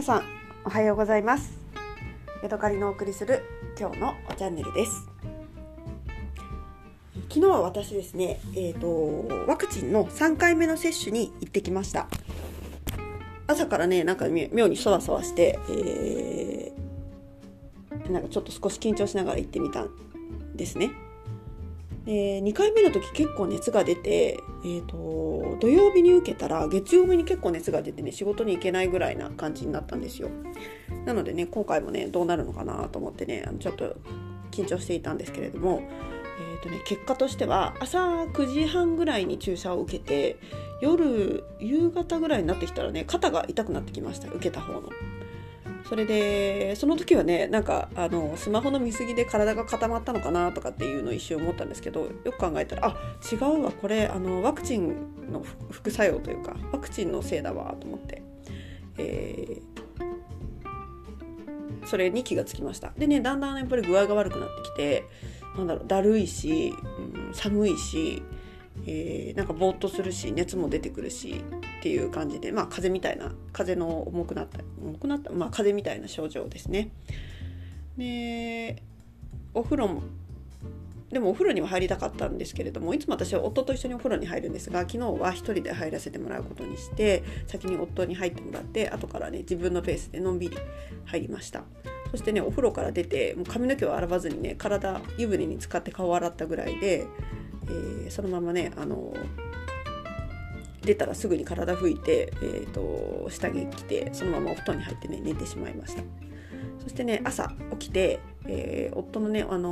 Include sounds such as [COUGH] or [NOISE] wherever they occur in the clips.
皆さんおはようございます。ヤドカリのお送りする今日のチャンネルです。昨日は私ですねえっ、ー、とワクチンの3回目の接種に行ってきました。朝からねなんか妙にそわそわして、えー、なんかちょっと少し緊張しながら行ってみたんですね。で2回目の時結構熱が出て、えーと、土曜日に受けたら月曜日に結構熱が出てね仕事に行けないぐらいな感じになったんですよなのでね今回もねどうなるのかなと思ってねちょっと緊張していたんですけれども、えーとね、結果としては朝9時半ぐらいに注射を受けて夜夕方ぐらいになってきたらね肩が痛くなってきました受けた方の。それでその時はねなんかあのスマホの見過ぎで体が固まったのかなとかっていうのを一瞬思ったんですけどよく考えたらあ違うわこれあのワクチンの副作用というかワクチンのせいだわと思って、えー、それに気がつきました。でねだんだんやっぱり具合が悪くなってきてなんだろうだるいし、うん、寒いしえー、なんかぼーっとするし熱も出てくるしっていう感じでまあ風邪みたいな風邪の重くなった重くなったまあ風邪みたいな症状ですね。でお風呂もでもお風呂には入りたかったんですけれどもいつも私は夫と一緒にお風呂に入るんですが昨日は1人で入らせてもらうことにして先に夫に入ってもらって後からね自分のペースでのんびり入りましたそしてねお風呂から出てもう髪の毛を洗わずにね体湯船に浸かって顔を洗ったぐらいでえー、そのままねあの出たらすぐに体拭いて、えーと、下着着てそのままお布団に入ってね寝てしまいました。そしてね朝起きて、えー、夫のね、あの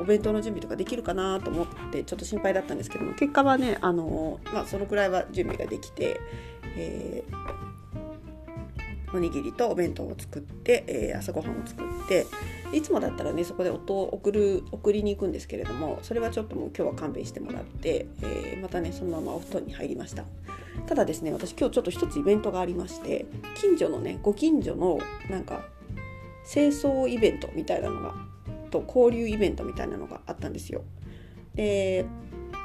お弁当の準備とかできるかなと思ってちょっと心配だったんですけども結果はね、あのまあ、そのくらいは準備ができて、えーおにぎりとお弁当を作って、えー、朝ごはんを作っていつもだったらねそこで夫を送る送りに行くんですけれどもそれはちょっともう今日は勘弁してもらって、えー、またねそのままお布団に入りました。ただですね私今日ちょっと一つイベントがありまして近所のねご近所のなんか清掃イベントみたいなのがと交流イベントみたいなのがあったんですよ。で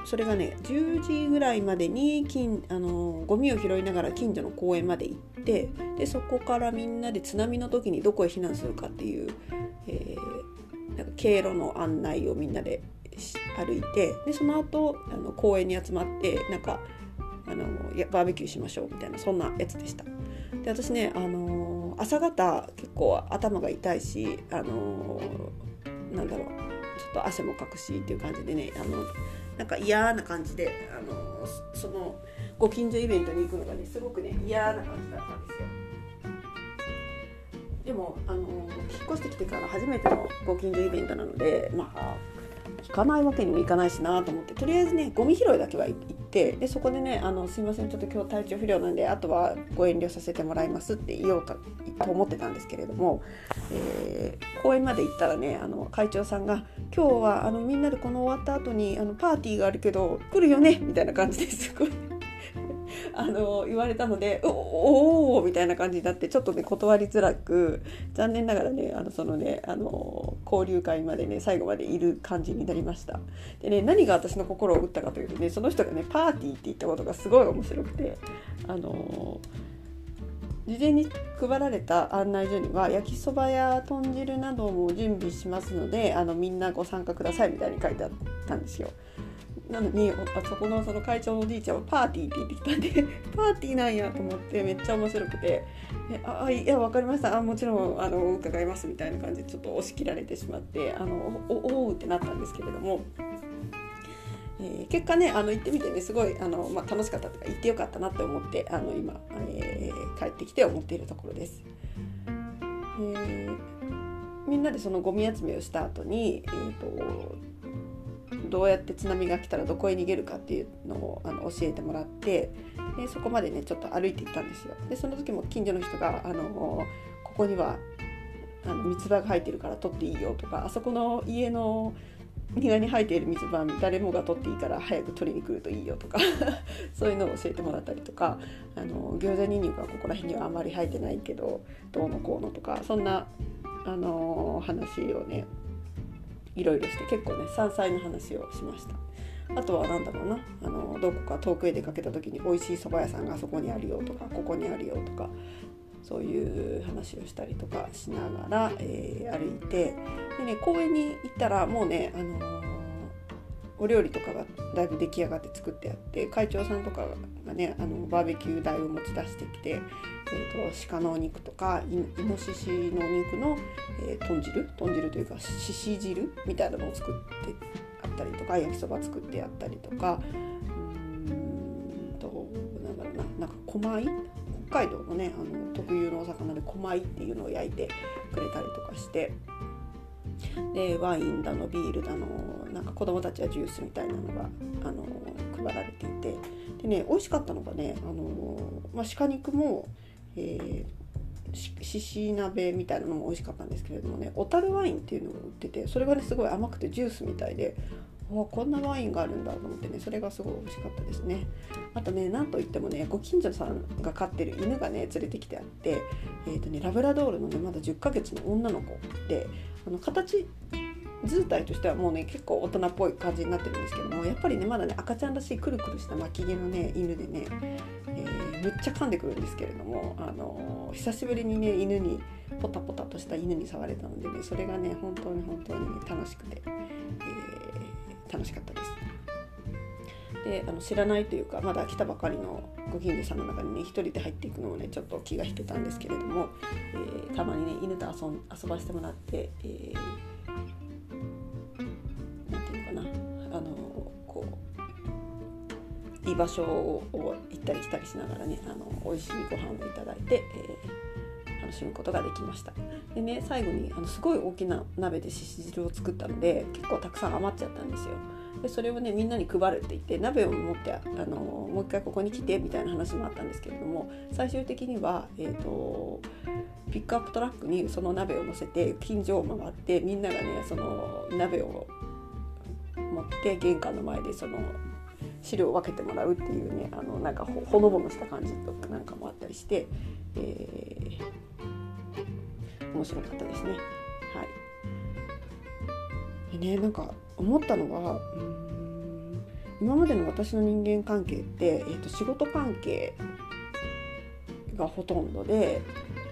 それがね10時ぐらいまでに近あのゴミを拾いながら近所の公園まで行ってでそこからみんなで津波の時にどこへ避難するかっていう、えー、なんか経路の案内をみんなで歩いてでその後あの公園に集まってなんかあのバーベキューしましょうみたいなそんなやつでした。で私ね、あの朝方結構頭が痛いし、あのなんだろうちょっと汗もかくしっていう感じでねあのなんか嫌な感じであのそのご近所イベントに行くのがねすごくね嫌な感じだったんですよ。でもあの引っ越してきてから初めてのご近所イベントなのでまあ行かないわけにもいかないしなと思ってとりあえずねゴミ拾いだけは行ってでそこでねあの「すいませんちょっと今日体調不良なんであとはご遠慮させてもらいます」って言おうとと思ってたんですけれども、えー、公園まで行ったらねあの会長さんが「今日はあのみんなでこの終わった後にあにパーティーがあるけど来るよね」みたいな感じです。ご [LAUGHS] いあの言われたので「おお」みたいな感じになってちょっとね断りづらく残念ながらねあのそのねあの交流会までね最後までいる感じになりました。でね何が私の心を打ったかというとねその人がねパーティーって言ったことがすごい面白くてあの事前に配られた案内所には焼きそばや豚汁なども準備しますのであのみんなご参加くださいみたいに書いてあったんですよ。なのにあそこのその会長のおじいちゃんはパーティーって言ってきたんで [LAUGHS] パーティーなんやと思ってめっちゃ面白くて「ああいや分かりましたあもちろんあの伺います」みたいな感じでちょっと押し切られてしまってあのおおおってなったんですけれども。えー、結果ねあの行ってみてねすごいあの、まあ、楽しかったとか行ってよかったなって思ってあの今、えー、帰ってきて思っているところです。えー、みんなでそのゴミ集めをした後に、えーとどうやって津波が来たらどこへ逃げるかっていうのをあの教えてもらってでそこまでねちょっと歩いていったんですよ。でその時も近所の人があのここにはあの三つ葉が生えてるから取っていいよとかあそこの家の庭に生えている水葉誰もが取っていいから早く取りに来るといいよとか [LAUGHS] そういうのを教えてもらったりとかあの餃子ニンニクはここら辺にはあまり生えてないけどどうのこうのとかそんなあの話をねいろいろして結構ね山菜の話をしました。あとは何だろうなあのどこか遠くへ出かけた時に美味しい蕎麦屋さんがそこにあるよとかここにあるよとかそういう話をしたりとかしながら、えー、歩いてで、ね、公園に行ったらもうね、あのー、お料理とかがだいぶ出来上がって作ってあって会長さんとかがねあのバーベキュー台を持ち出してきて、えーと、鹿のお肉とかイノシシのお肉の、えー、豚汁？豚汁というかしし汁みたいなのを作ってあったりとか焼きそば作ってあったりとかうんとなんだろうななんか狛江北海道のねあの特有のお魚で狛江っていうのを焼いてくれたりとかしてでワインだのビールだのなんか子供たちはジュースみたいなのがあの配られていてでね美味しかったのがねあの、まあ、鹿肉も、えー、しし鍋みたいなのも美味しかったんですけれどもね小樽ワインっていうのを売っててそれがねすごい甘くてジュースみたいでわこんなワインがあるんだと思ってねそれがすごい美味しかったですね。あとねなんといってもねご近所さんが飼ってる犬がね連れてきてあって、えーとね、ラブラドールのねまだ10ヶ月の女の子であの形図体としてはもうね結構大人っぽい感じになってるんですけどもやっぱりねまだね赤ちゃんらしいくるくるした巻き毛のね犬でね、えー、むっちゃ噛んでくるんですけれども、あのー、久しぶりにね犬にポタポタとした犬に触れたのでねそれがね本当に本当に、ね、楽しくて、えー、楽しかったです。であの知らないというかまだ来たばかりのご近所さんの中にね一人で入っていくのもねちょっと気が引けたんですけれども、えー、たまにね犬と遊ん遊ばせてもらって、えーいい場所を行ったり来たりしながらねあの美味しいご飯をいただいて、えー、楽しむことができましたでね最後にあのすごい大きな鍋でしし汁を作ったので結構たくさん余っちゃったんですよ。でそれをねみんなに配るって言って鍋を持ってあのもう一回ここに来てみたいな話もあったんですけれども最終的には、えーと、ピックアップトラックにその鍋を乗せて近所を回ってみんながねその鍋を持って玄関の前でその資料を分けてもらうっていうねあのなんかほのぼのした感じとかなんかもあったりして、えー、面白かったですね。はい、でねなんか思ったのはうん今までの私の人間関係って、えーと仕事関係がほとんどで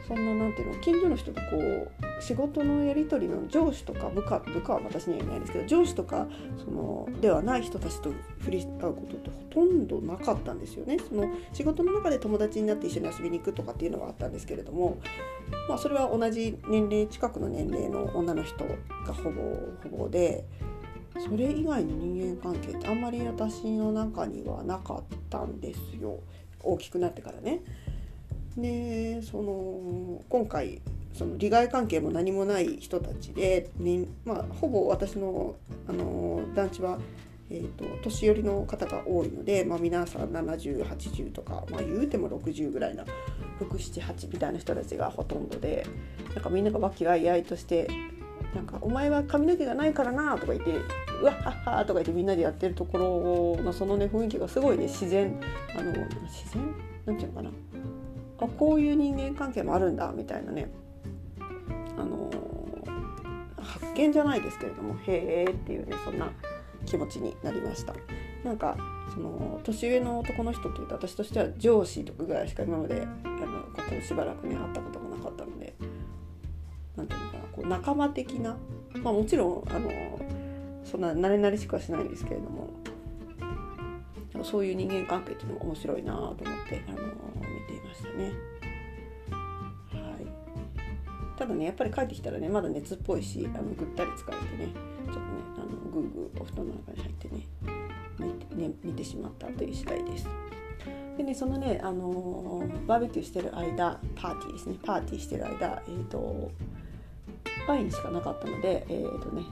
そんななんていうの近所の人とこう仕事のやり取りの上司とか部下部下は私にはいないですけど上司とかそのではない人たちと振り合うことってほとんどなかったんですよね。その仕事の中で友達になって一緒に遊びに行くとかっていうのはあったんですけれども、まあ、それは同じ年齢近くの年齢の女の人がほぼほぼで。それ以外の人間関係ってあんまり私の中にはなかったんですよ大きくなってからね。でその今回その利害関係も何もない人たちで、ねまあ、ほぼ私のあの団地は、えーと、年寄りの方が多いので、まあ、皆さん7080とか、まあ、言うても60ぐらいな678みたいな人たちがほとんどでなんかみんなが和気あいあいとしてなんか「お前は髪の毛がないからな」とか言って「うわっはっは」とか言ってみんなでやってるところのそのね雰囲気がすごいね自然あの自然？なんていうのかな？あこういう人間関係もあるんだみたいなね。あの発見じゃないですけれどもへえっていうねそんな気持ちになりました。なんかその年上の男の人っていうと私としては上司とかぐらいしか今まであのここしばらくね会ったこともなかったので何ていうのかなこう仲間的なまあもちろんあのそんな慣れ慣れしくはしないんですけれどもそういう人間関係っていうのも面白いなと思ってあのましたね。はいただねやっぱり帰ってきたらねまだ熱っぽいしあのぐったり疲れてねちょっとねあのぐーぐーお布団の中に入ってね寝て,、ね、寝てしまったという次第です。でねそのね、あのー、バーベキューしてる間パーティーですねパーティーしてる間えっ、ー、とワインしかなかったのでえっ、ー、とね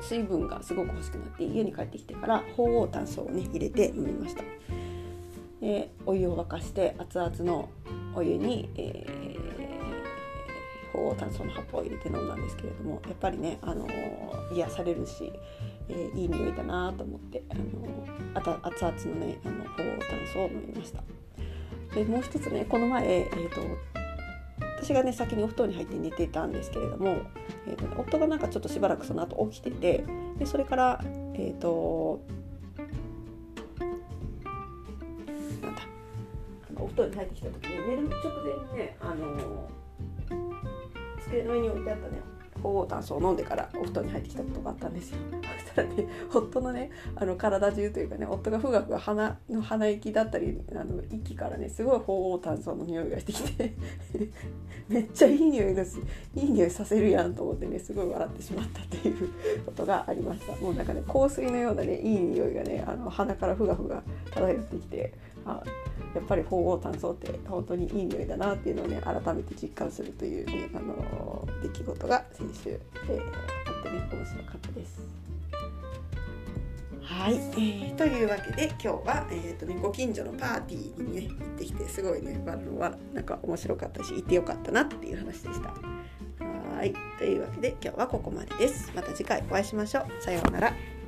水分がすごく欲しくなって家に帰ってきてから鳳凰炭素をね入れて飲みましたでお湯を沸かして熱々のお湯に、えこう炭素の葉っぱを入れて飲んだんですけれどもやっぱりね、あのー、癒されるし、えー、いい匂いだなと思って、あのー、熱々のねあの鳳凰炭素を飲みました。でもう一つねこの前、えーと、私がね先にお布団に入って寝ていたんですけれども、えーとね、夫がなんかちょっとしばらくその後起きててでそれからえっ、ー、と布団に入ってきた時に寝る直前にねあの机の上に置いてあったね。鳳凰炭素を飲んでからお布団に入ってきたことがあったんですよ。[LAUGHS] そしたらね夫のねあの体中というかね夫がふがふが鼻の鼻息だったりあの息からねすごい鳳凰炭素の匂いがしてきて [LAUGHS] めっちゃいい匂いだしいい匂いさせるやんと思ってねすごい笑ってしまったっていうことがありました。もうなんかね香水のようなねいい匂いがねあの鼻からふがふが漂ってきてあやっぱり鳳凰炭素って本当にいい匂いだなっていうのをね改めて実感するというね、あの出来事が先週、えー、あってね面白かったです。はい、えー、というわけで今日は、えーとね、ご近所のパーティーにね行ってきてすごいねあのはなんか面白かったし行ってよかったなっていう話でした。はいというわけで今日はここまでです。また次回お会いしましょう。さようなら。